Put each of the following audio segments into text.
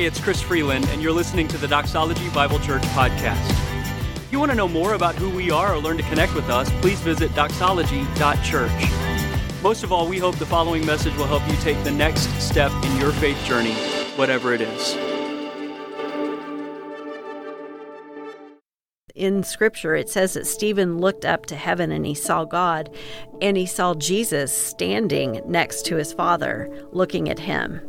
Hey, it's Chris Freeland, and you're listening to the Doxology Bible Church podcast. If you want to know more about who we are or learn to connect with us, please visit doxology.church. Most of all, we hope the following message will help you take the next step in your faith journey, whatever it is. in scripture it says that Stephen looked up to heaven and he saw God and he saw Jesus standing next to his father looking at him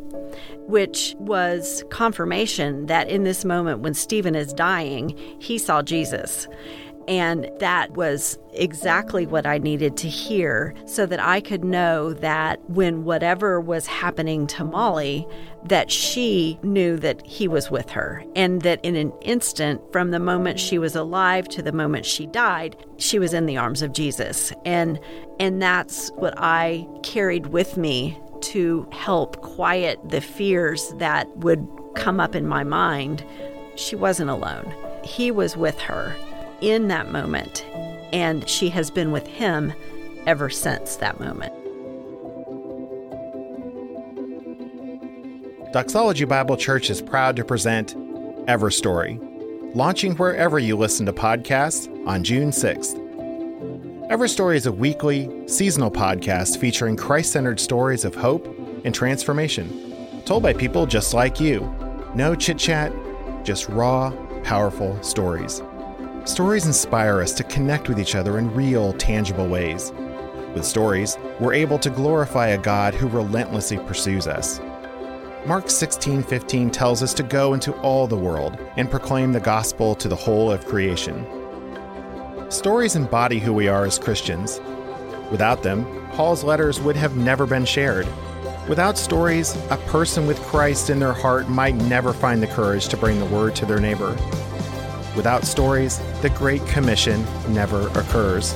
which was confirmation that in this moment when Stephen is dying he saw Jesus and that was exactly what I needed to hear so that I could know that when whatever was happening to Molly, that she knew that he was with her. And that in an instant, from the moment she was alive to the moment she died, she was in the arms of Jesus. And and that's what I carried with me to help quiet the fears that would come up in my mind. She wasn't alone. He was with her in that moment, and she has been with him ever since that moment. Doxology Bible Church is proud to present Everstory, launching wherever you listen to podcasts on June 6th. Everstory is a weekly, seasonal podcast featuring Christ centered stories of hope and transformation, told by people just like you. No chit chat, just raw, powerful stories. Stories inspire us to connect with each other in real, tangible ways. With stories, we're able to glorify a God who relentlessly pursues us. Mark 16:15 tells us to go into all the world and proclaim the gospel to the whole of creation. Stories embody who we are as Christians. Without them, Paul's letters would have never been shared. Without stories, a person with Christ in their heart might never find the courage to bring the word to their neighbor. Without stories, the Great Commission never occurs.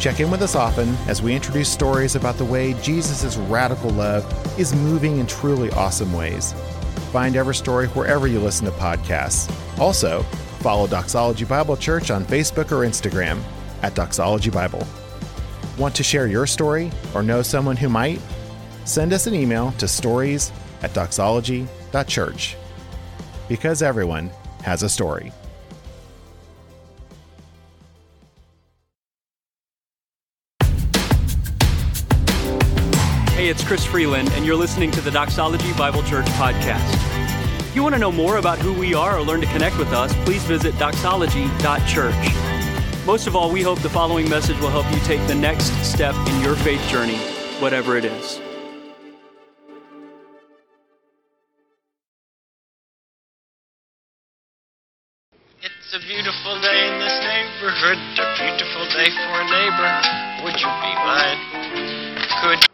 Check in with us often as we introduce stories about the way Jesus' radical love is moving in truly awesome ways. Find Everstory wherever you listen to podcasts. Also, follow Doxology Bible Church on Facebook or Instagram at Doxology Bible. Want to share your story or know someone who might? Send us an email to stories at doxology.church. Because everyone has a story. Hey, it's Chris Freeland, and you're listening to the Doxology Bible Church podcast. If you want to know more about who we are or learn to connect with us, please visit doxology.church. Most of all, we hope the following message will help you take the next step in your faith journey, whatever it is. It's a beautiful day in this neighborhood, a beautiful day for a neighbor. Would you be mine? Could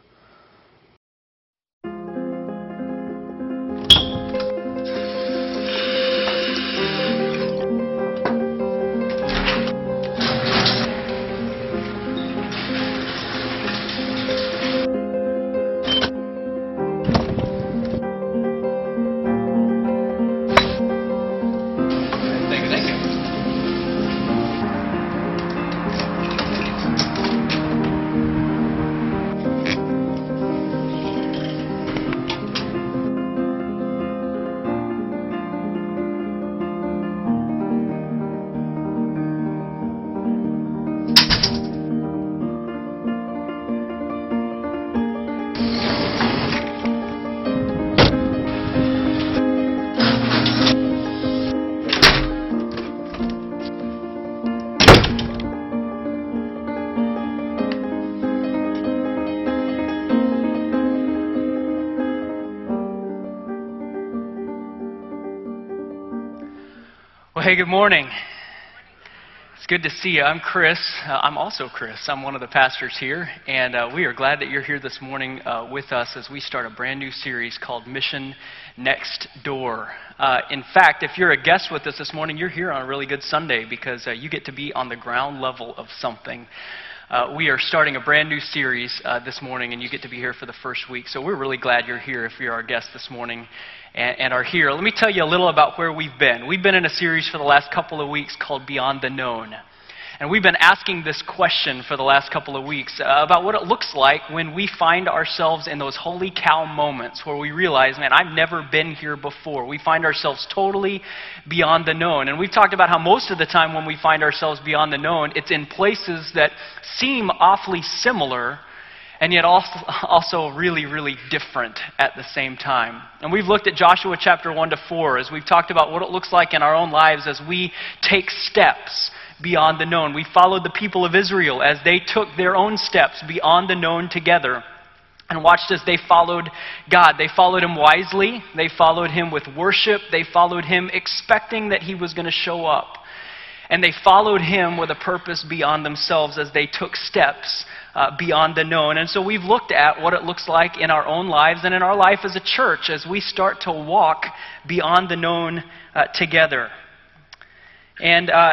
hey, good morning. It's good to see you. I'm Chris. Uh, I'm also Chris. I'm one of the pastors here, and uh, we are glad that you're here this morning uh, with us as we start a brand new series called Mission Next Door. Uh, in fact, if you're a guest with us this morning, you're here on a really good Sunday because uh, you get to be on the ground level of something. Uh, we are starting a brand new series uh, this morning, and you get to be here for the first week. So we're really glad you're here if you're our guest this morning and, and are here. Let me tell you a little about where we've been. We've been in a series for the last couple of weeks called Beyond the Known. And we've been asking this question for the last couple of weeks uh, about what it looks like when we find ourselves in those holy cow moments where we realize, man, I've never been here before. We find ourselves totally beyond the known. And we've talked about how most of the time when we find ourselves beyond the known, it's in places that seem awfully similar and yet also, also really, really different at the same time. And we've looked at Joshua chapter 1 to 4 as we've talked about what it looks like in our own lives as we take steps beyond the known. We followed the people of Israel as they took their own steps beyond the known together. And watched as they followed God. They followed Him wisely. They followed Him with worship. They followed Him expecting that He was going to show up. And they followed Him with a purpose beyond themselves as they took steps uh, beyond the known. And so we've looked at what it looks like in our own lives and in our life as a church as we start to walk beyond the known uh, together. And uh,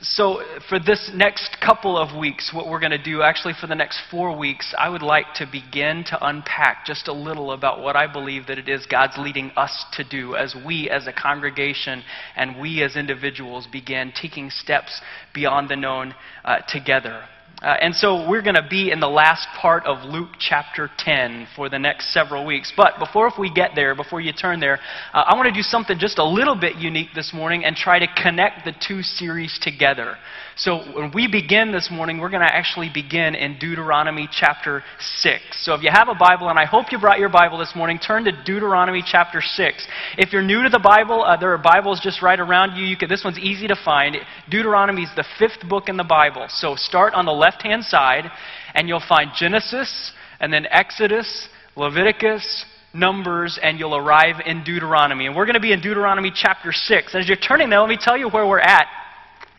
so, for this next couple of weeks, what we're going to do, actually for the next four weeks, I would like to begin to unpack just a little about what I believe that it is God's leading us to do as we as a congregation and we as individuals begin taking steps beyond the known uh, together. Uh, and so we're going to be in the last part of Luke chapter 10 for the next several weeks. But before if we get there, before you turn there, uh, I want to do something just a little bit unique this morning and try to connect the two series together. So when we begin this morning, we're going to actually begin in Deuteronomy chapter 6. So if you have a Bible, and I hope you brought your Bible this morning, turn to Deuteronomy chapter 6. If you're new to the Bible, uh, there are Bibles just right around you. you could, this one's easy to find. Deuteronomy is the fifth book in the Bible. So start on the left hand side, and you'll find Genesis, and then Exodus, Leviticus, Numbers, and you'll arrive in Deuteronomy. And we're going to be in Deuteronomy chapter 6. As you're turning there, let me tell you where we're at.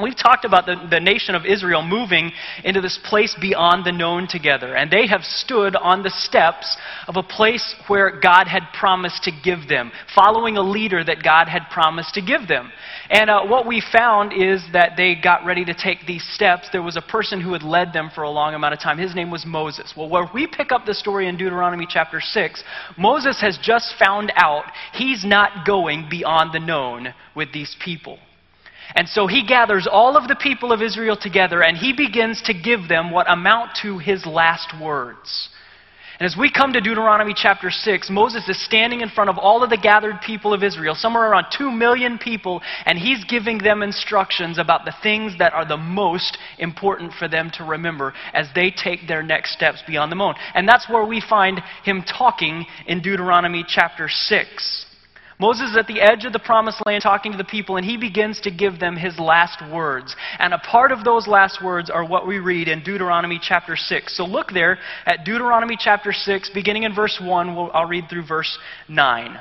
We've talked about the, the nation of Israel moving into this place beyond the known together. And they have stood on the steps of a place where God had promised to give them, following a leader that God had promised to give them. And uh, what we found is that they got ready to take these steps. There was a person who had led them for a long amount of time. His name was Moses. Well, where we pick up the story in Deuteronomy chapter 6, Moses has just found out he's not going beyond the known with these people. And so he gathers all of the people of Israel together and he begins to give them what amount to his last words. And as we come to Deuteronomy chapter 6, Moses is standing in front of all of the gathered people of Israel, somewhere around 2 million people, and he's giving them instructions about the things that are the most important for them to remember as they take their next steps beyond the moon. And that's where we find him talking in Deuteronomy chapter 6. Moses is at the edge of the promised land talking to the people, and he begins to give them his last words. And a part of those last words are what we read in Deuteronomy chapter 6. So look there at Deuteronomy chapter 6, beginning in verse 1. We'll, I'll read through verse 9.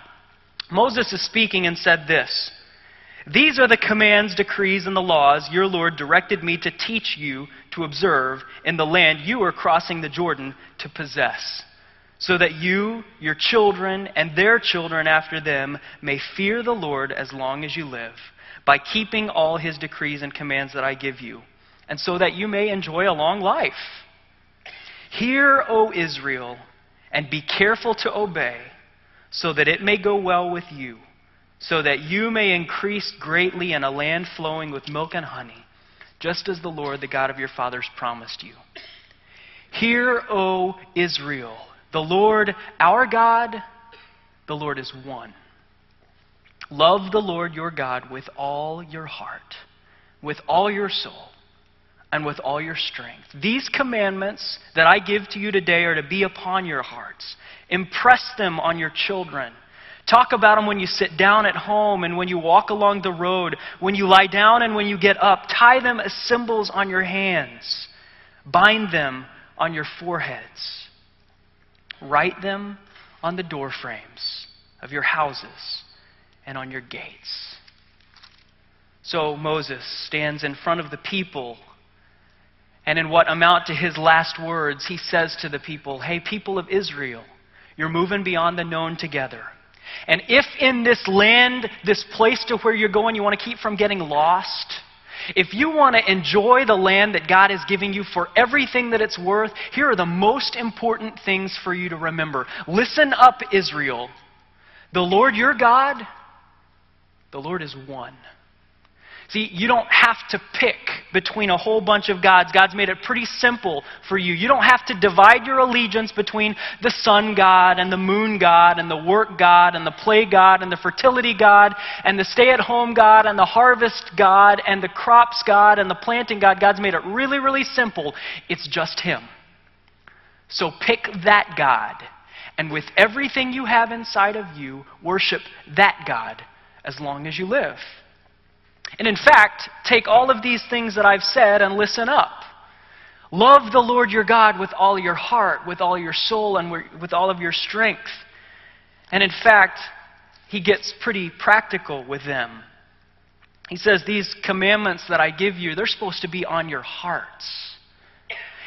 Moses is speaking and said this These are the commands, decrees, and the laws your Lord directed me to teach you to observe in the land you are crossing the Jordan to possess so that you, your children, and their children after them may fear the Lord as long as you live, by keeping all his decrees and commands that I give you, and so that you may enjoy a long life. Hear, O Israel, and be careful to obey, so that it may go well with you, so that you may increase greatly in a land flowing with milk and honey, just as the Lord, the God of your fathers, promised you. Hear, O Israel the Lord, our God, the Lord is one. Love the Lord your God with all your heart, with all your soul, and with all your strength. These commandments that I give to you today are to be upon your hearts. Impress them on your children. Talk about them when you sit down at home and when you walk along the road, when you lie down and when you get up. Tie them as symbols on your hands. Bind them on your foreheads. Write them on the doorframes of your houses and on your gates. So Moses stands in front of the people, and in what amount to his last words, he says to the people, Hey, people of Israel, you're moving beyond the known together. And if in this land, this place to where you're going, you want to keep from getting lost, if you want to enjoy the land that God is giving you for everything that it's worth, here are the most important things for you to remember. Listen up, Israel. The Lord your God, the Lord is one. See, you don't have to pick between a whole bunch of gods. God's made it pretty simple for you. You don't have to divide your allegiance between the sun god and the moon god and the work god and the play god and the fertility god and the stay at home god and the harvest god and the crops god and the planting god. God's made it really, really simple. It's just Him. So pick that God. And with everything you have inside of you, worship that God as long as you live. And in fact, take all of these things that I've said and listen up. Love the Lord your God with all your heart, with all your soul, and with all of your strength. And in fact, he gets pretty practical with them. He says, These commandments that I give you, they're supposed to be on your hearts.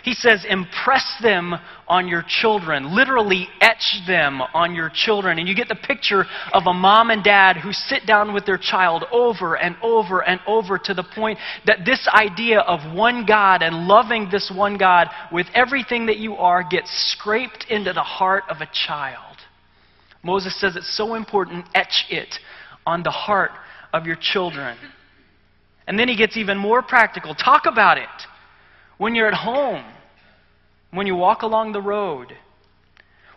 He says, impress them on your children. Literally, etch them on your children. And you get the picture of a mom and dad who sit down with their child over and over and over to the point that this idea of one God and loving this one God with everything that you are gets scraped into the heart of a child. Moses says it's so important, etch it on the heart of your children. And then he gets even more practical. Talk about it when you're at home, when you walk along the road,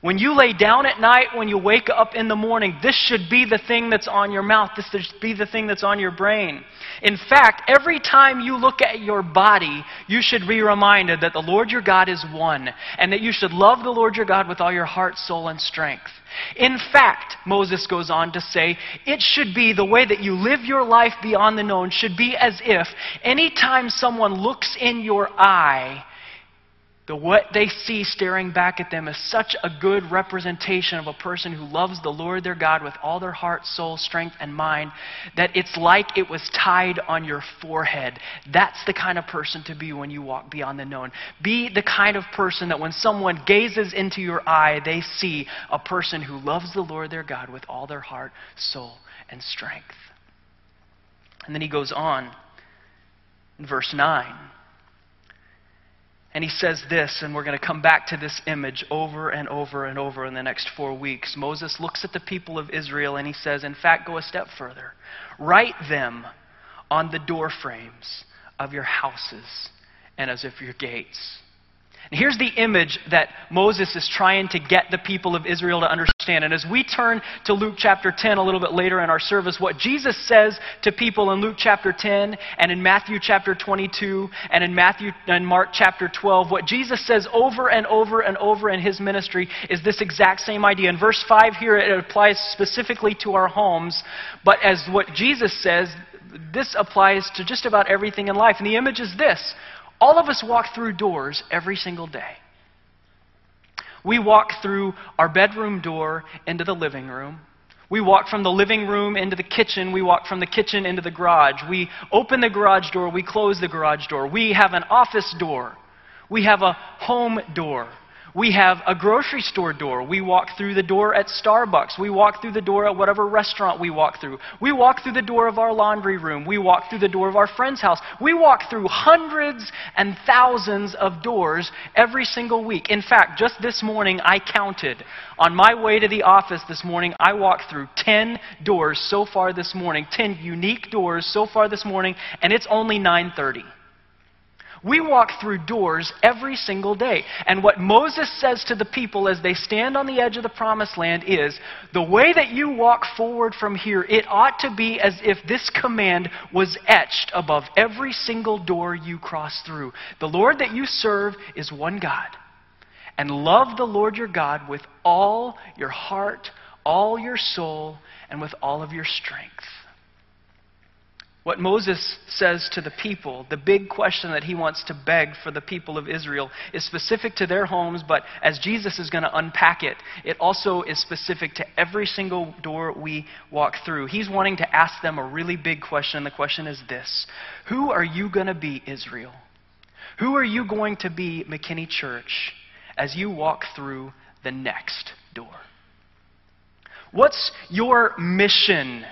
when you lay down at night, when you wake up in the morning, this should be the thing that's on your mouth. This should be the thing that's on your brain. In fact, every time you look at your body, you should be reminded that the Lord your God is one, and that you should love the Lord your God with all your heart, soul, and strength. In fact, Moses goes on to say, it should be the way that you live your life beyond the known should be as if anytime someone looks in your eye, the what they see staring back at them is such a good representation of a person who loves the Lord their God with all their heart, soul, strength, and mind that it's like it was tied on your forehead. That's the kind of person to be when you walk beyond the known. Be the kind of person that when someone gazes into your eye, they see a person who loves the Lord their God with all their heart, soul, and strength. And then he goes on in verse 9. And he says this, and we're going to come back to this image over and over and over in the next four weeks. Moses looks at the people of Israel and he says, In fact, go a step further. Write them on the door frames of your houses and as if your gates. And here's the image that Moses is trying to get the people of Israel to understand. And as we turn to Luke chapter 10 a little bit later in our service, what Jesus says to people in Luke chapter 10 and in Matthew chapter 22 and in Matthew and Mark chapter 12, what Jesus says over and over and over in his ministry is this exact same idea. In verse 5 here, it applies specifically to our homes, but as what Jesus says, this applies to just about everything in life. And the image is this all of us walk through doors every single day. We walk through our bedroom door into the living room. We walk from the living room into the kitchen. We walk from the kitchen into the garage. We open the garage door. We close the garage door. We have an office door. We have a home door. We have a grocery store door. We walk through the door at Starbucks. We walk through the door at whatever restaurant we walk through. We walk through the door of our laundry room. We walk through the door of our friend's house. We walk through hundreds and thousands of doors every single week. In fact, just this morning I counted. On my way to the office this morning, I walked through 10 doors so far this morning, 10 unique doors so far this morning, and it's only 9:30. We walk through doors every single day. And what Moses says to the people as they stand on the edge of the promised land is the way that you walk forward from here, it ought to be as if this command was etched above every single door you cross through. The Lord that you serve is one God. And love the Lord your God with all your heart, all your soul, and with all of your strength. What Moses says to the people, the big question that he wants to beg for the people of Israel, is specific to their homes, but as Jesus is going to unpack it, it also is specific to every single door we walk through. He's wanting to ask them a really big question. The question is this Who are you going to be, Israel? Who are you going to be, McKinney Church, as you walk through the next door? What's your mission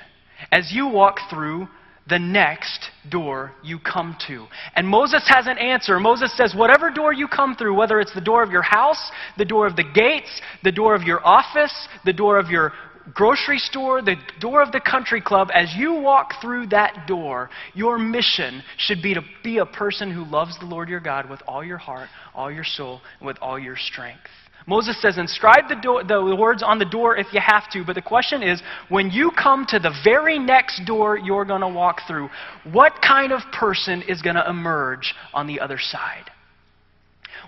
as you walk through the next door you come to. And Moses has an answer. Moses says, whatever door you come through, whether it's the door of your house, the door of the gates, the door of your office, the door of your grocery store, the door of the country club, as you walk through that door, your mission should be to be a person who loves the Lord your God with all your heart, all your soul, and with all your strength. Moses says, inscribe the, door, the words on the door if you have to, but the question is when you come to the very next door you're going to walk through, what kind of person is going to emerge on the other side?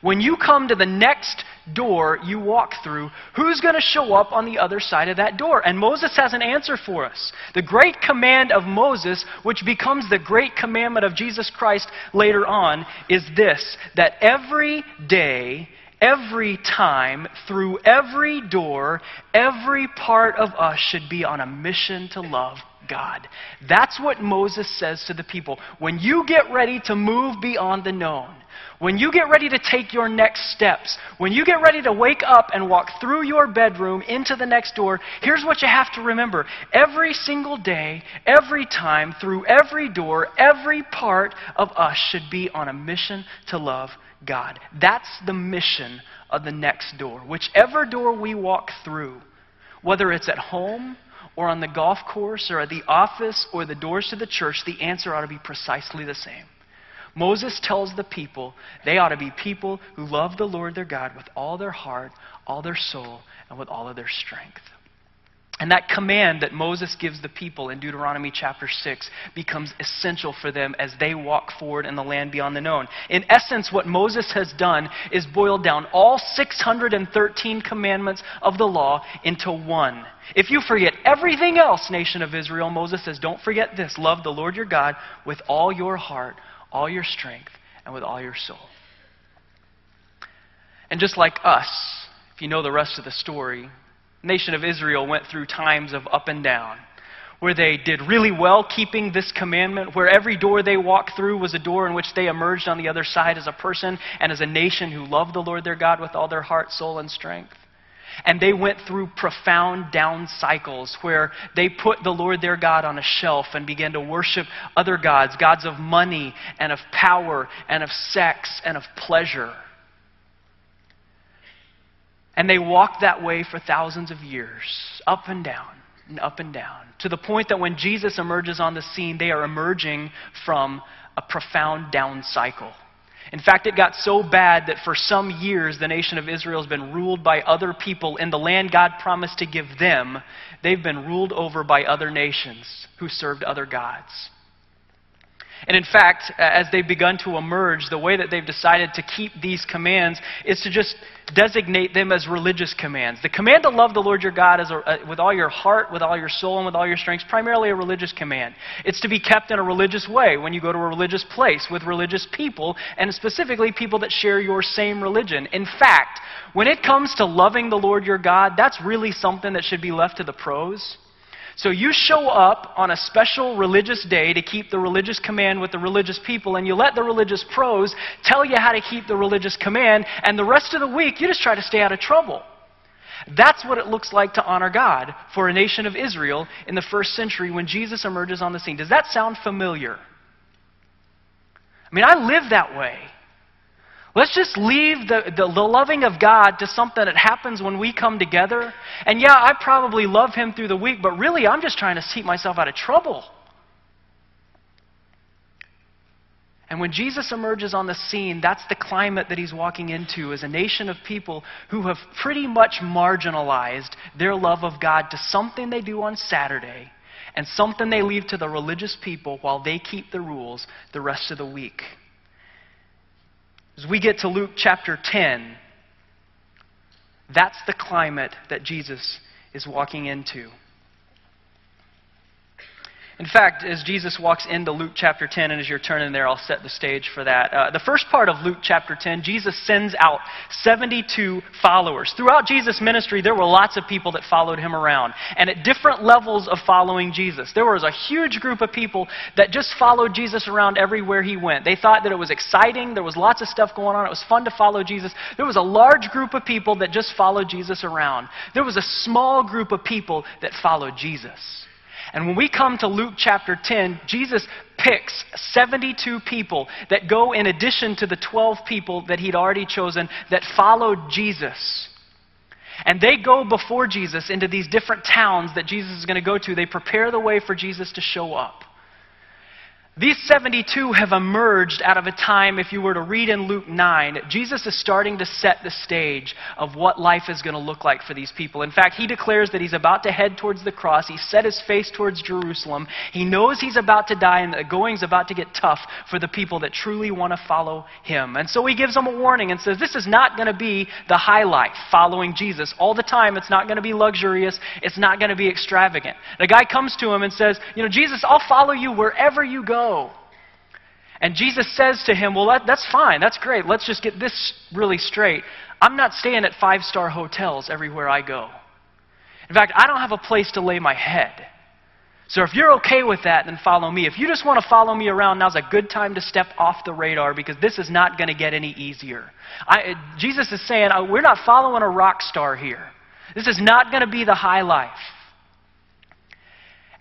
When you come to the next door you walk through, who's going to show up on the other side of that door? And Moses has an answer for us. The great command of Moses, which becomes the great commandment of Jesus Christ later on, is this that every day, every time, through every door, every part of us should be on a mission to love God. That's what Moses says to the people. When you get ready to move beyond the known, when you get ready to take your next steps, when you get ready to wake up and walk through your bedroom into the next door, here's what you have to remember. Every single day, every time, through every door, every part of us should be on a mission to love God. That's the mission of the next door. Whichever door we walk through, whether it's at home or on the golf course or at the office or the doors to the church, the answer ought to be precisely the same. Moses tells the people they ought to be people who love the Lord their God with all their heart, all their soul, and with all of their strength. And that command that Moses gives the people in Deuteronomy chapter 6 becomes essential for them as they walk forward in the land beyond the known. In essence, what Moses has done is boiled down all 613 commandments of the law into one. If you forget everything else, nation of Israel, Moses says, don't forget this love the Lord your God with all your heart, all your strength, and with all your soul. And just like us, if you know the rest of the story, nation of Israel went through times of up and down where they did really well keeping this commandment, where every door they walked through was a door in which they emerged on the other side as a person and as a nation who loved the Lord their God with all their heart, soul, and strength. And they went through profound down cycles where they put the Lord their God on a shelf and began to worship other gods, gods of money and of power and of sex and of pleasure. And they walked that way for thousands of years, up and down, and up and down, to the point that when Jesus emerges on the scene, they are emerging from a profound down cycle. In fact, it got so bad that for some years the nation of Israel has been ruled by other people in the land God promised to give them. They've been ruled over by other nations who served other gods. And in fact, as they've begun to emerge, the way that they've decided to keep these commands is to just designate them as religious commands. The command to love the Lord your God is a, uh, with all your heart, with all your soul, and with all your strength, primarily a religious command. It's to be kept in a religious way when you go to a religious place with religious people, and specifically people that share your same religion. In fact, when it comes to loving the Lord your God, that's really something that should be left to the pros. So you show up on a special religious day to keep the religious command with the religious people, and you let the religious pros tell you how to keep the religious command, and the rest of the week you just try to stay out of trouble. That's what it looks like to honor God for a nation of Israel in the first century when Jesus emerges on the scene. Does that sound familiar? I mean, I live that way. Let's just leave the, the, the, loving of God to something that happens when we come together. And yeah, I probably love Him through the week, but really I'm just trying to keep myself out of trouble. And when Jesus emerges on the scene, that's the climate that he's walking into as a nation of people who have pretty much marginalized their love of God to something they do on Saturday and something they leave to the religious people while they keep the rules the rest of the week. As we get to Luke chapter 10, that's the climate that Jesus is walking into. In fact, as Jesus walks into Luke chapter 10, and as you're turning there, I'll set the stage for that. Uh, the first part of Luke chapter 10, Jesus sends out 72 followers. Throughout Jesus' ministry, there were lots of people that followed him around, and at different levels of following Jesus. There was a huge group of people that just followed Jesus around everywhere he went. They thought that it was exciting, there was lots of stuff going on, it was fun to follow Jesus. There was a large group of people that just followed Jesus around. There was a small group of people that followed Jesus. And when we come to Luke chapter 10, Jesus picks 72 people that go in addition to the 12 people that he'd already chosen that followed Jesus. And they go before Jesus into these different towns that Jesus is going to go to. They prepare the way for Jesus to show up. These 72 have emerged out of a time, if you were to read in Luke 9, Jesus is starting to set the stage of what life is going to look like for these people. In fact, he declares that he's about to head towards the cross. He set his face towards Jerusalem. He knows he's about to die and the going's about to get tough for the people that truly want to follow him. And so he gives them a warning and says, This is not going to be the high life, following Jesus. All the time, it's not going to be luxurious, it's not going to be extravagant. The guy comes to him and says, You know, Jesus, I'll follow you wherever you go. And Jesus says to him, Well, that, that's fine. That's great. Let's just get this really straight. I'm not staying at five star hotels everywhere I go. In fact, I don't have a place to lay my head. So if you're okay with that, then follow me. If you just want to follow me around, now's a good time to step off the radar because this is not going to get any easier. I, Jesus is saying, uh, We're not following a rock star here. This is not going to be the high life.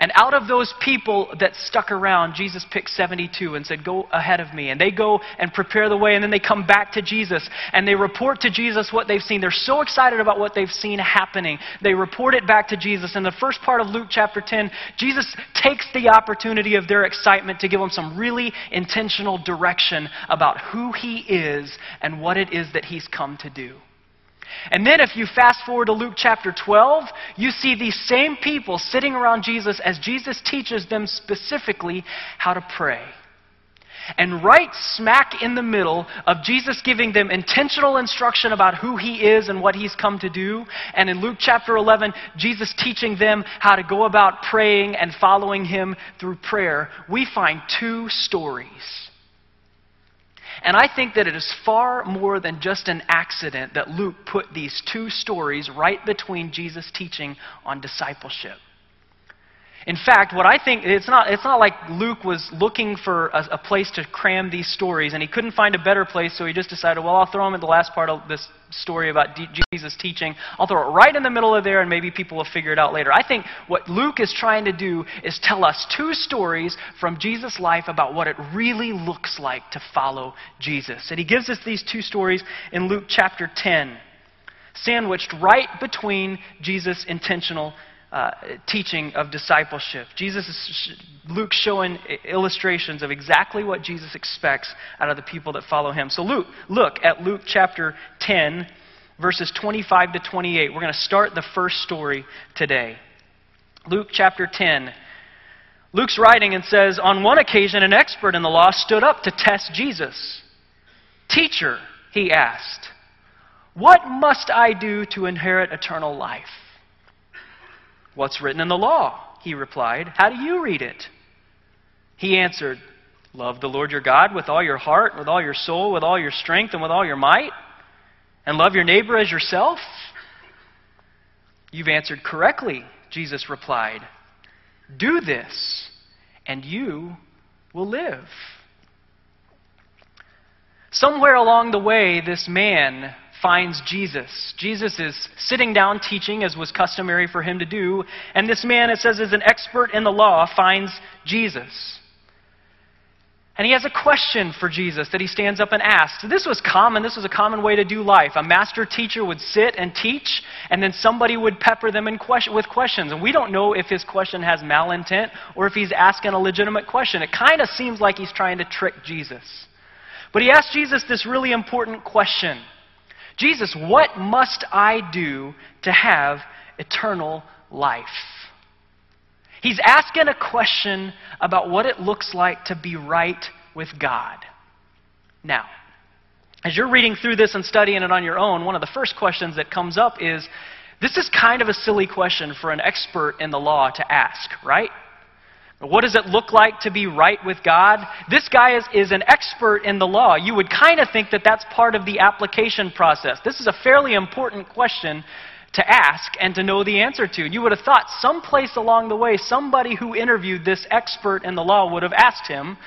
And out of those people that stuck around, Jesus picked 72 and said, Go ahead of me. And they go and prepare the way, and then they come back to Jesus and they report to Jesus what they've seen. They're so excited about what they've seen happening. They report it back to Jesus. In the first part of Luke chapter 10, Jesus takes the opportunity of their excitement to give them some really intentional direction about who he is and what it is that he's come to do. And then, if you fast forward to Luke chapter 12, you see these same people sitting around Jesus as Jesus teaches them specifically how to pray. And right smack in the middle of Jesus giving them intentional instruction about who he is and what he's come to do, and in Luke chapter 11, Jesus teaching them how to go about praying and following him through prayer, we find two stories and I think that it is far more than just an accident that Luke put these two stories right between Jesus' teaching on discipleship. In fact, what I think, it's not, it's not like Luke was looking for a, a, place to cram these stories and he couldn't find a better place, so he just decided, well, I'll throw them in the last part of this story about D- Jesus teaching. I'll throw it right in the middle of there and maybe people will figure it out later. I think what Luke is trying to do is tell us two stories from Jesus' life about what it really looks like to follow Jesus. And he gives us these two stories in Luke chapter 10, sandwiched right between Jesus' intentional uh, teaching of discipleship. Jesus is, Luke showing illustrations of exactly what Jesus expects out of the people that follow him. So Luke, look at Luke chapter 10, verses 25 to 28. We're going to start the first story today. Luke chapter 10. Luke's writing and says, On one occasion, an expert in the law stood up to test Jesus. Teacher, he asked, What must I do to inherit eternal life? What's written in the law? He replied. How do you read it? He answered, Love the Lord your God with all your heart, with all your soul, with all your strength, and with all your might, and love your neighbor as yourself. You've answered correctly, Jesus replied. Do this, and you will live. Somewhere along the way, this man finds Jesus. Jesus is sitting down teaching, as was customary for him to do, and this man, it says, is an expert in the law, finds Jesus. And he has a question for Jesus that he stands up and asks. This was common. This was a common way to do life. A master teacher would sit and teach, and then somebody would pepper them question, with questions. And we don't know if his question has malintent or if he's asking a legitimate question. It kind of seems like he's trying to trick Jesus. But he asked Jesus this really important question Jesus, what must I do to have eternal life? He's asking a question about what it looks like to be right with God. Now, as you're reading through this and studying it on your own, one of the first questions that comes up is this is kind of a silly question for an expert in the law to ask, right? What does it look like to be right with God? This guy is, is an expert in the law. You would kind of think that that's part of the application process. This is a fairly important question to ask and to know the answer to. You would have thought someplace along the way, somebody who interviewed this expert in the law would have asked him,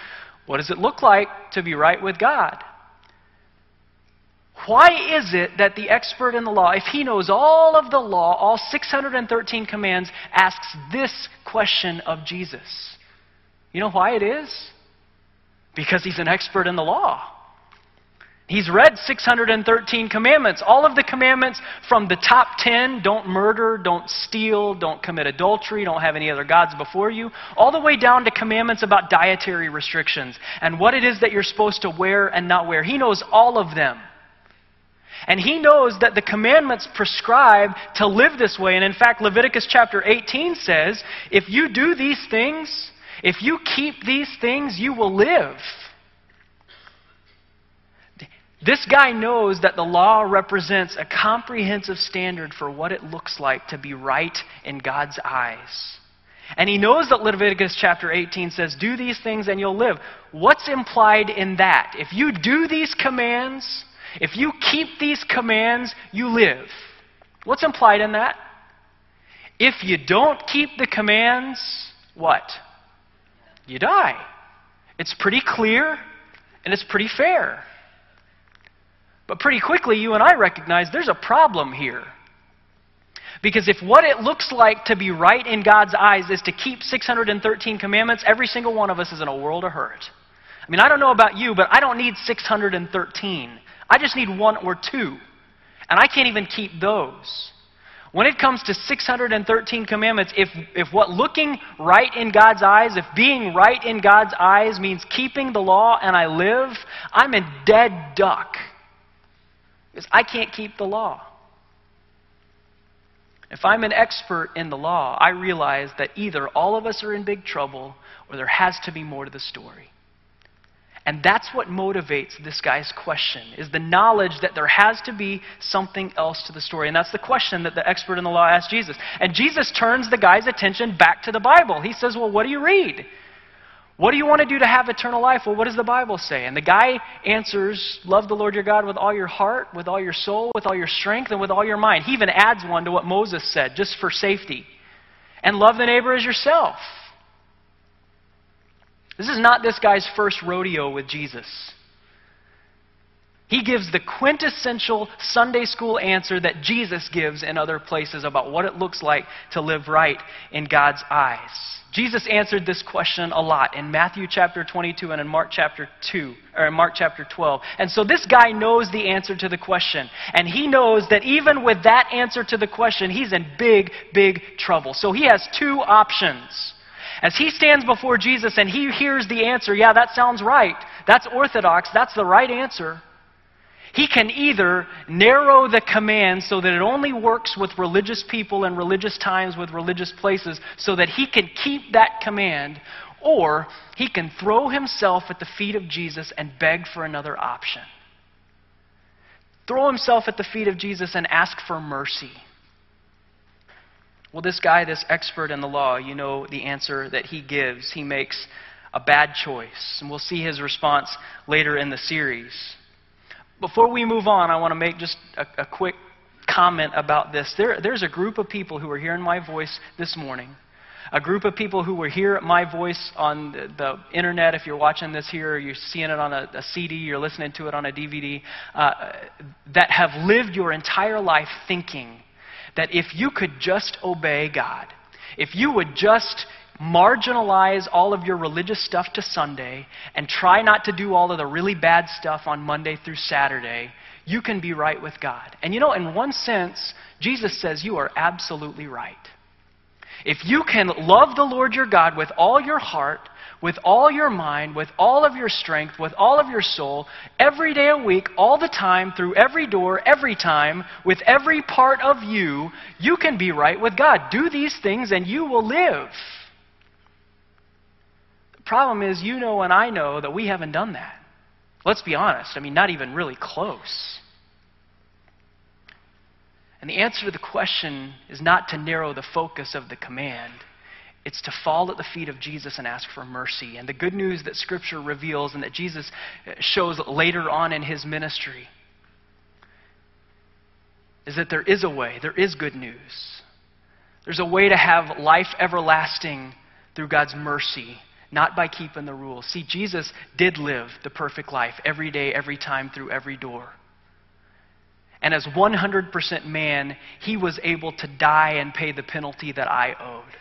What does it look like to be right with God? Why is it that the expert in the law, if he knows all of the law, all 613 commands, asks this question of Jesus? You know why it is? Because he's an expert in the law. He's read 613 commandments. All of the commandments from the top 10 don't murder, don't steal, don't commit adultery, don't have any other gods before you, all the way down to commandments about dietary restrictions and what it is that you're supposed to wear and not wear. He knows all of them. And he knows that the commandments prescribe to live this way. And in fact, Leviticus chapter 18 says if you do these things, if you keep these things, you will live. This guy knows that the law represents a comprehensive standard for what it looks like to be right in God's eyes. And he knows that Leviticus chapter 18 says, Do these things and you'll live. What's implied in that? If you do these commands, if you keep these commands, you live. What's implied in that? If you don't keep the commands, what? You die. It's pretty clear and it's pretty fair. But pretty quickly, you and I recognize there's a problem here. Because if what it looks like to be right in God's eyes is to keep 613 commandments, every single one of us is in a world of hurt. I mean, I don't know about you, but I don't need 613. I just need one or two. And I can't even keep those. When it comes to 613 commandments, if, if what looking right in God's eyes, if being right in God's eyes means keeping the law and I live, I'm a dead duck. Because I can't keep the law. If I'm an expert in the law, I realize that either all of us are in big trouble or there has to be more to the story. And that's what motivates this guy's question, is the knowledge that there has to be something else to the story. And that's the question that the expert in the law asked Jesus. And Jesus turns the guy's attention back to the Bible. He says, Well, what do you read? What do you want to do to have eternal life? Well, what does the Bible say? And the guy answers, Love the Lord your God with all your heart, with all your soul, with all your strength, and with all your mind. He even adds one to what Moses said, just for safety. And love the neighbor as yourself. This is not this guy's first rodeo with Jesus. He gives the quintessential Sunday school answer that Jesus gives in other places about what it looks like to live right in God's eyes. Jesus answered this question a lot in Matthew chapter 22 and in Mark chapter 2 or in Mark chapter 12. And so this guy knows the answer to the question. And he knows that even with that answer to the question, he's in big, big trouble. So he has two options. As he stands before Jesus and he hears the answer, yeah, that sounds right. That's orthodox. That's the right answer. He can either narrow the command so that it only works with religious people and religious times with religious places so that he can keep that command, or he can throw himself at the feet of Jesus and beg for another option. Throw himself at the feet of Jesus and ask for mercy. Well, this guy, this expert in the law, you know the answer that he gives. He makes a bad choice. And we'll see his response later in the series. Before we move on, I want to make just a, a quick comment about this. There, there's a group of people who are hearing my voice this morning. A group of people who will hear my voice on the, the internet, if you're watching this here, or you're seeing it on a, a CD, you're listening to it on a DVD, uh, that have lived your entire life thinking that if you could just obey God, if you would just marginalize all of your religious stuff to Sunday and try not to do all of the really bad stuff on Monday through Saturday, you can be right with God. And you know, in one sense, Jesus says you are absolutely right. If you can love the Lord your God with all your heart, with all your mind, with all of your strength, with all of your soul, every day a week, all the time, through every door, every time, with every part of you, you can be right with God. Do these things and you will live. The problem is, you know and I know that we haven't done that. Let's be honest. I mean, not even really close. And the answer to the question is not to narrow the focus of the command. It's to fall at the feet of Jesus and ask for mercy. And the good news that Scripture reveals and that Jesus shows later on in his ministry is that there is a way, there is good news. There's a way to have life everlasting through God's mercy not by keeping the rules. See, Jesus did live the perfect life every day, every time, through every door. And as 100% man, he was able to die and pay the penalty that I owed.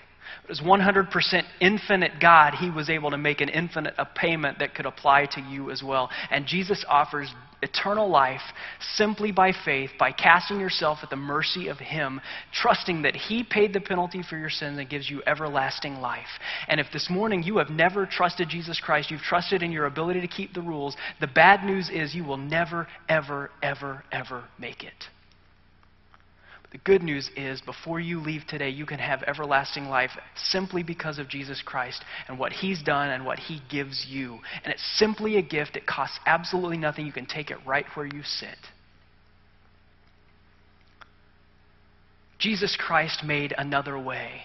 As 100% infinite God, he was able to make an infinite a payment that could apply to you as well. And Jesus offers eternal life simply by faith, by casting yourself at the mercy of Him, trusting that He paid the penalty for your sins and gives you everlasting life. And if this morning you have never trusted Jesus Christ, you've trusted in your ability to keep the rules, the bad news is you will never, ever, ever, ever make it. The good news is, before you leave today, you can have everlasting life simply because of Jesus Christ and what He's done and what He gives you. And it's simply a gift. It costs absolutely nothing. You can take it right where you sit. Jesus Christ made another way.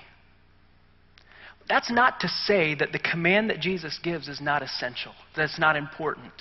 That's not to say that the command that Jesus gives is not essential, that it's not important.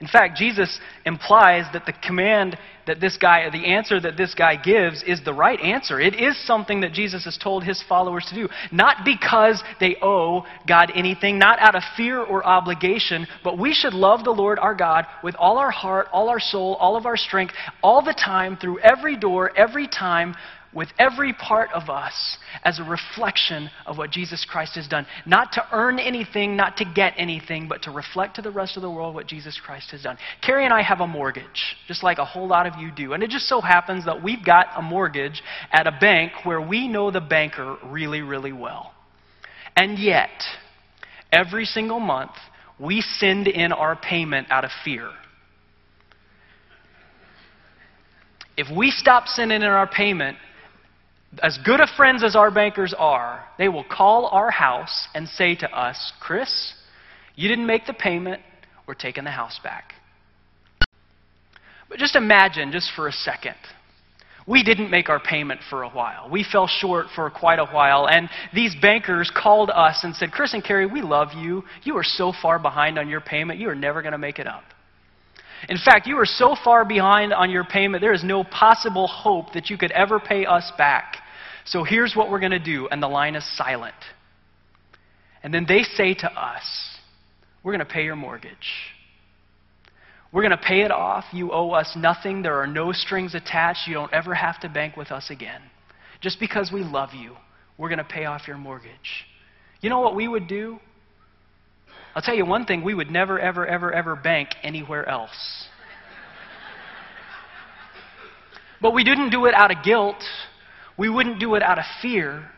In fact, Jesus implies that the command that this guy, the answer that this guy gives, is the right answer. It is something that Jesus has told his followers to do. Not because they owe God anything, not out of fear or obligation, but we should love the Lord our God with all our heart, all our soul, all of our strength, all the time, through every door, every time, with every part of us as a reflection of what Jesus Christ has done. Not to earn anything, not to get anything, but to reflect to the rest of the world what Jesus Christ has done. Carrie and I have a mortgage, just like a whole lot of you do. And it just so happens that we've got a mortgage at a bank where we know the banker really, really well. And yet, every single month, we send in our payment out of fear. If we stop sending in our payment, as good of friends as our bankers are, they will call our house and say to us, Chris, you didn't make the payment, we're taking the house back. But just imagine, just for a second, we didn't make our payment for a while. We fell short for quite a while, and these bankers called us and said, Chris and Carrie, we love you. You are so far behind on your payment, you are never going to make it up. In fact, you are so far behind on your payment, there is no possible hope that you could ever pay us back. So here's what we're going to do. And the line is silent. And then they say to us, We're going to pay your mortgage. We're going to pay it off. You owe us nothing. There are no strings attached. You don't ever have to bank with us again. Just because we love you, we're going to pay off your mortgage. You know what we would do? I'll tell you one thing we would never, ever, ever, ever bank anywhere else. but we didn't do it out of guilt. We wouldn't do it out of fear.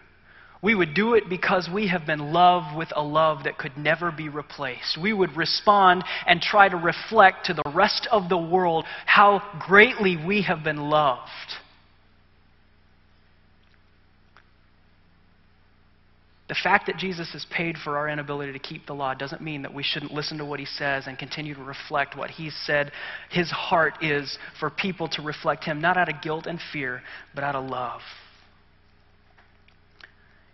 We would do it because we have been loved with a love that could never be replaced. We would respond and try to reflect to the rest of the world how greatly we have been loved. The fact that Jesus has paid for our inability to keep the law doesn't mean that we shouldn't listen to what he says and continue to reflect what he said his heart is for people to reflect him, not out of guilt and fear, but out of love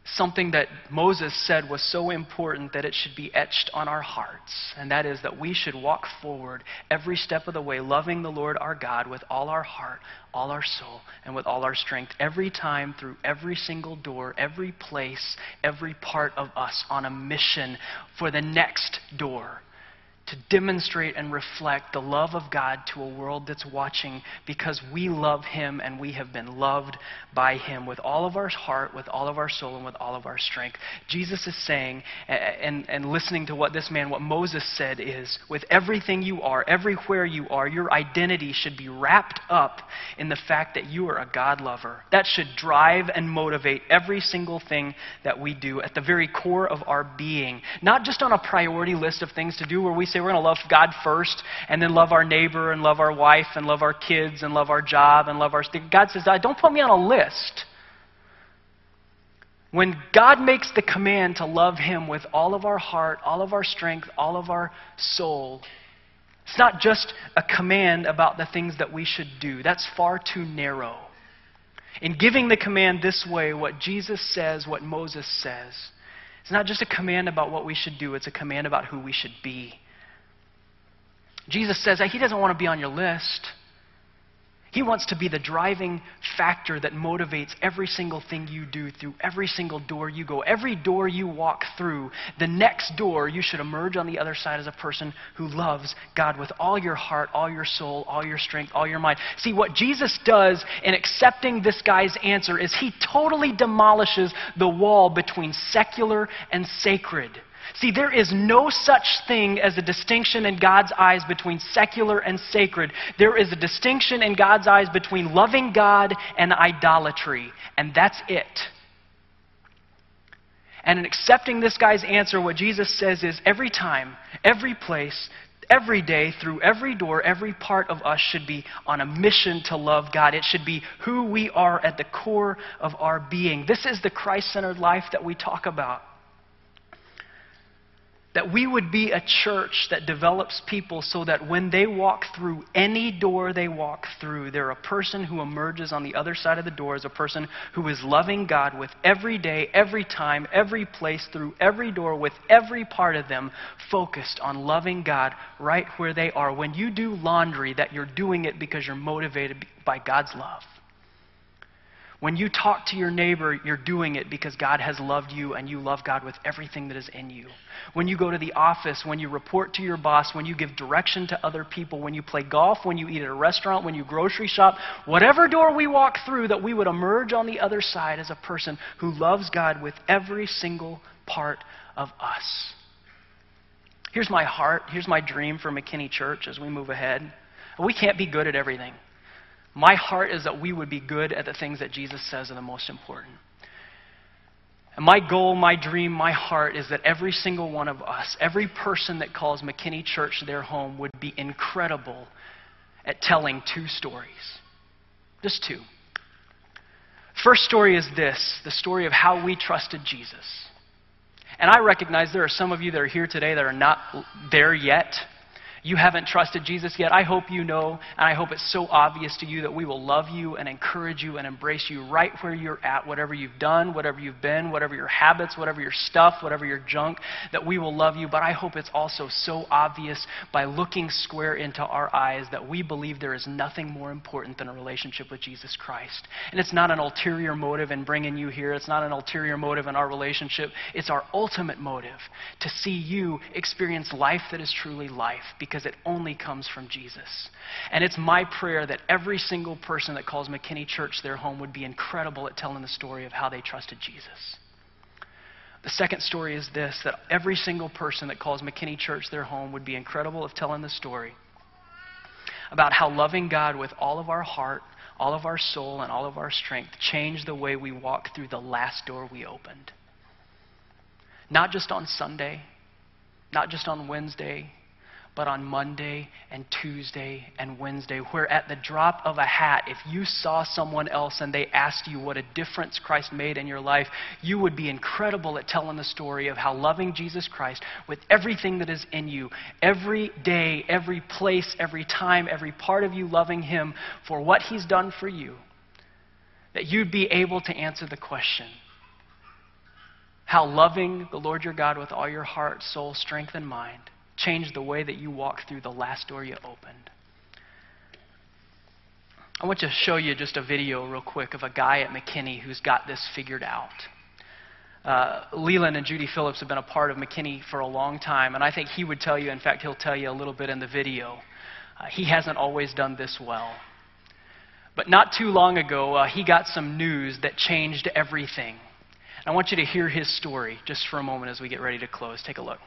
something that Moses said was so important that it should be etched on our hearts, and that is that we should walk forward every step of the way, loving the Lord our God with all our heart, all our soul, and with all our strength, every time, through every single door, every place, every part of us on a mission for the next door to demonstrate and reflect the love of God to a world that's watching because we love Him and we have been loved by Him with all of our heart, with all of our soul, and with all of our strength. Jesus is saying, and, and listening to what this man, what Moses said, is with everything you are, everywhere you are, your identity should be wrapped up in the fact that you are a God lover. That should drive and motivate every single thing that we do at the very core of our being, not just on a priority list of things to do where we say we're going to love God first and then love our neighbor and love our wife and love our kids and love our job and love our. God says, uh, don't put me on a list. When God makes the command to love Him with all of our heart, all of our strength, all of our soul, it's not just a command about the things that we should do. That's far too narrow. In giving the command this way, what Jesus says, what Moses says, it's not just a command about what we should do, it's a command about who we should be. Jesus says He doesn't want to be on your list. He wants to be the driving factor that motivates every single thing you do through every single door you go. Every door you walk through, the next door, you should emerge on the other side as a person who loves God with all your heart, all your soul, all your strength, all your mind. See, what Jesus does in accepting this guy's answer is he totally demolishes the wall between secular and sacred. See, there is no such thing as a distinction in God's eyes between secular and sacred. There is a distinction in God's eyes between loving God and idolatry, and that's it. And in accepting this guy's answer, what Jesus says is every time, every place, every day, through every door, every part of us should be on a mission to love God. It should be who we are at the core of our being. This is the Christ centered life that we talk about. That we would be a church that develops people so that when they walk through any door they walk through, they're a person who emerges on the other side of the door as a person who is loving God with every day, every time, every place, through every door, with every part of them focused on loving God right where they are. When you do laundry, that you're doing it because you're motivated by God's love. When you talk to your neighbor, you're doing it because God has loved you and you love God with everything that is in you. When you go to the office, when you report to your boss, when you give direction to other people, when you play golf, when you eat at a restaurant, when you grocery shop, whatever door we walk through, that we would emerge on the other side as a person who loves God with every single part of us. Here's my heart, here's my dream for McKinney Church as we move ahead. We can't be good at everything. My heart is that we would be good at the things that Jesus says are the most important. And my goal, my dream, my heart is that every single one of us, every person that calls McKinney Church their home, would be incredible at telling two stories. Just two. First story is this the story of how we trusted Jesus. And I recognize there are some of you that are here today that are not there yet you haven't trusted Jesus yet, I hope you know, and I hope it's so obvious to you that we will love you and encourage you and embrace you right where you're at, whatever you've done, whatever you've been, whatever your habits, whatever your stuff, whatever your junk, that we will love you. But I hope it's also so obvious by looking square into our eyes that we believe there is nothing more important than a relationship with Jesus Christ. And it's not an ulterior motive in bringing you here, it's not an ulterior motive in our relationship. It's our ultimate motive to see you experience life that is truly life. Because because it only comes from Jesus. And it's my prayer that every single person that calls McKinney Church their home would be incredible at telling the story of how they trusted Jesus. The second story is this that every single person that calls McKinney Church their home would be incredible of telling the story about how loving God with all of our heart, all of our soul, and all of our strength changed the way we walk through the last door we opened. Not just on Sunday, not just on Wednesday, but on Monday and Tuesday and Wednesday, where at the drop of a hat, if you saw someone else and they asked you what a difference Christ made in your life, you would be incredible at telling the story of how loving Jesus Christ with everything that is in you, every day, every place, every time, every part of you loving Him for what He's done for you, that you'd be able to answer the question how loving the Lord your God with all your heart, soul, strength, and mind change the way that you walk through the last door you opened. I want to show you just a video, real quick, of a guy at McKinney who's got this figured out. Uh, Leland and Judy Phillips have been a part of McKinney for a long time, and I think he would tell you, in fact, he'll tell you a little bit in the video. Uh, he hasn't always done this well. But not too long ago, uh, he got some news that changed everything. And I want you to hear his story just for a moment as we get ready to close. Take a look.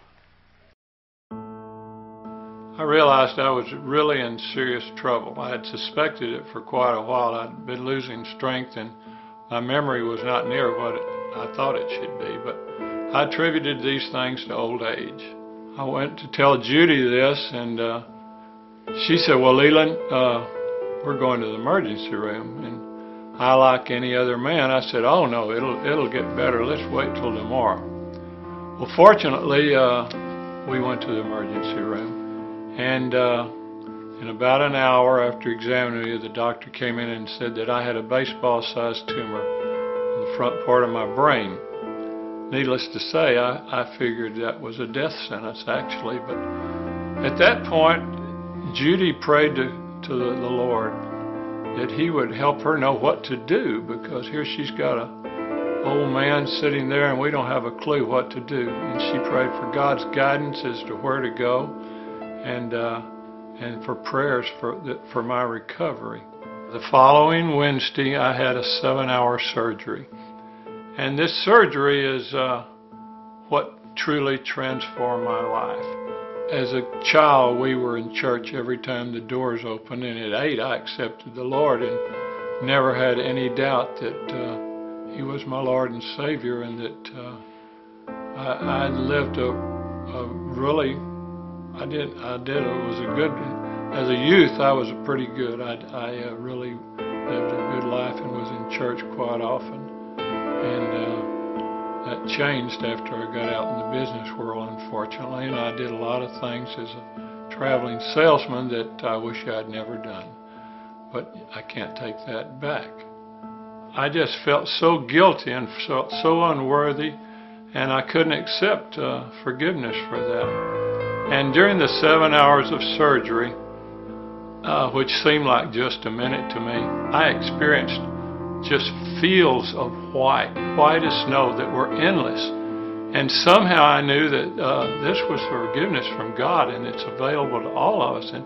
I realized I was really in serious trouble. I had suspected it for quite a while. I'd been losing strength and my memory was not near what I thought it should be, but I attributed these things to old age. I went to tell Judy this and uh, she said, well, Leland, uh, we're going to the emergency room. And I, like any other man, I said, oh no, it'll, it'll get better. Let's wait till tomorrow. Well, fortunately, uh, we went to the emergency room. And uh, in about an hour after examining me, the doctor came in and said that I had a baseball sized tumor in the front part of my brain. Needless to say, I, I figured that was a death sentence actually. But at that point, Judy prayed to, to the, the Lord that He would help her know what to do because here she's got a old man sitting there and we don't have a clue what to do. And she prayed for God's guidance as to where to go and uh, and for prayers for the, for my recovery. The following Wednesday, I had a seven-hour surgery, and this surgery is uh, what truly transformed my life. As a child, we were in church every time the doors opened, and at eight, I accepted the Lord and never had any doubt that uh, He was my Lord and Savior, and that uh, I, I lived a, a really, I did, I did, it was a good. As a youth, I was pretty good. I, I uh, really lived a good life and was in church quite often, and. Uh, that changed after I got out in the business world, unfortunately, and I did a lot of things as a traveling salesman that I wish I'd never done. But I can't take that back. I just felt so guilty and felt so unworthy, and I couldn't accept uh, forgiveness for that. And during the seven hours of surgery, uh, which seemed like just a minute to me, I experienced just fields of white, white as snow that were endless. And somehow I knew that uh, this was forgiveness from God and it's available to all of us. And,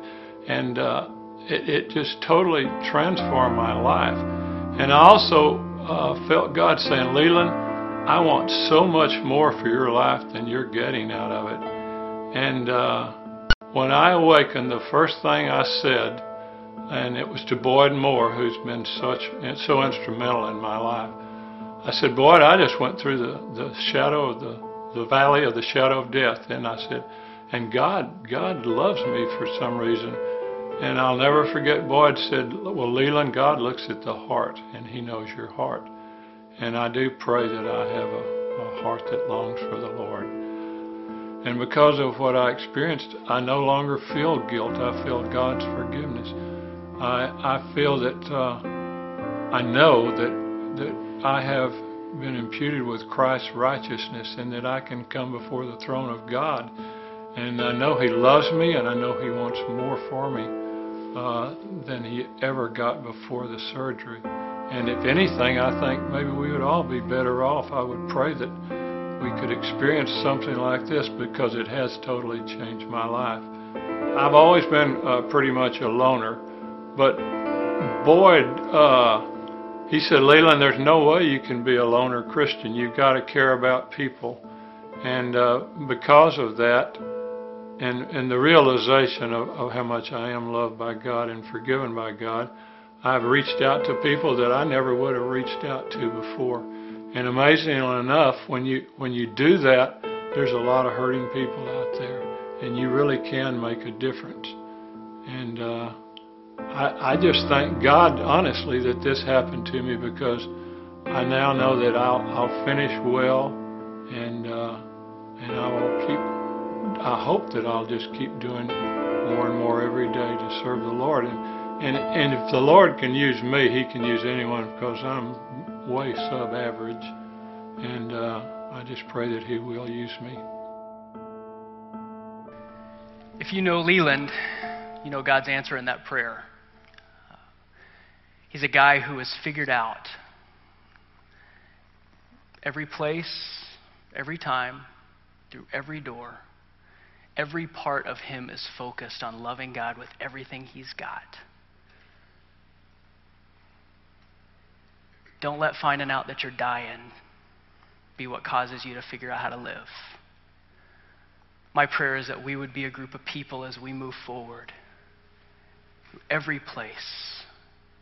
and uh, it, it, just totally transformed my life. And I also uh, felt God saying, Leland, I want so much more for your life than you're getting out of it. And uh, when I awakened, the first thing I said, and it was to Boyd Moore, who's been such so instrumental in my life. I said, Boyd, I just went through the, the shadow of the, the valley of the shadow of death. And I said, and God, God loves me for some reason. And I'll never forget Boyd said, Well, Leland, God looks at the heart, and He knows your heart. And I do pray that I have a, a heart that longs for the Lord. And because of what I experienced, I no longer feel guilt. I feel God's forgiveness. I, I feel that uh, I know that that I have been imputed with Christ's righteousness and that I can come before the throne of God. And I know He loves me and I know He wants more for me uh, than He ever got before the surgery. And if anything, I think maybe we would all be better off. I would pray that we could experience something like this because it has totally changed my life. I've always been uh, pretty much a loner. But Boyd, uh, he said, Leland, there's no way you can be a loner Christian. You've got to care about people. And uh, because of that, and, and the realization of, of how much I am loved by God and forgiven by God, I've reached out to people that I never would have reached out to before. And amazingly enough, when you when you do that, there's a lot of hurting people out there, and you really can make a difference. And uh, I, I just thank God, honestly, that this happened to me because I now know that I'll, I'll finish well, and uh, and I will keep. I hope that I'll just keep doing more and more every day to serve the Lord. And and and if the Lord can use me, He can use anyone because I'm way sub average, and uh, I just pray that He will use me. If you know Leland, you know God's answer in that prayer. He's a guy who has figured out every place, every time, through every door. Every part of him is focused on loving God with everything he's got. Don't let finding out that you're dying be what causes you to figure out how to live. My prayer is that we would be a group of people as we move forward. Every place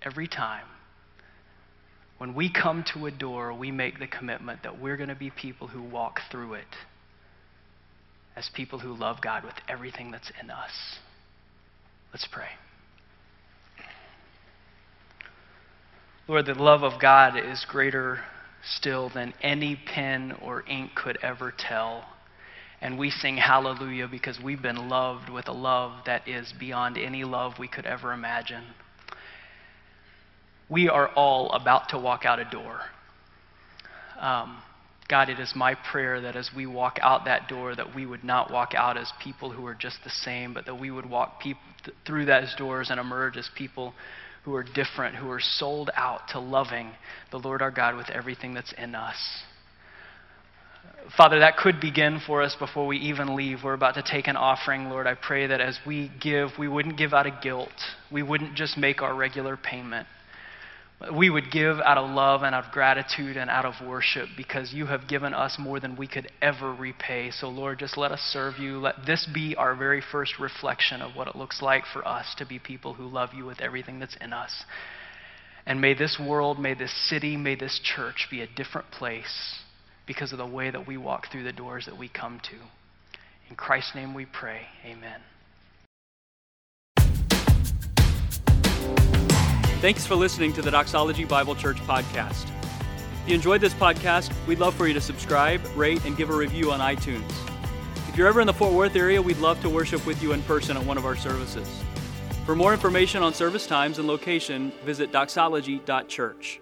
every time. When we come to a door, we make the commitment that we're going to be people who walk through it as people who love God with everything that's in us. Let's pray. Lord, the love of God is greater still than any pen or ink could ever tell. And we sing hallelujah because we've been loved with a love that is beyond any love we could ever imagine we are all about to walk out a door. Um, God, it is my prayer that as we walk out that door, that we would not walk out as people who are just the same, but that we would walk th- through those doors and emerge as people who are different, who are sold out to loving the Lord our God with everything that's in us. Father, that could begin for us before we even leave. We're about to take an offering, Lord. I pray that as we give, we wouldn't give out of guilt. We wouldn't just make our regular payment we would give out of love and out of gratitude and out of worship because you have given us more than we could ever repay. So, Lord, just let us serve you. Let this be our very first reflection of what it looks like for us to be people who love you with everything that's in us. And may this world, may this city, may this church be a different place because of the way that we walk through the doors that we come to. In Christ's name we pray. Amen. Thanks for listening to the Doxology Bible Church podcast. If you enjoyed this podcast, we'd love for you to subscribe, rate, and give a review on iTunes. If you're ever in the Fort Worth area, we'd love to worship with you in person at one of our services. For more information on service times and location, visit doxology.church.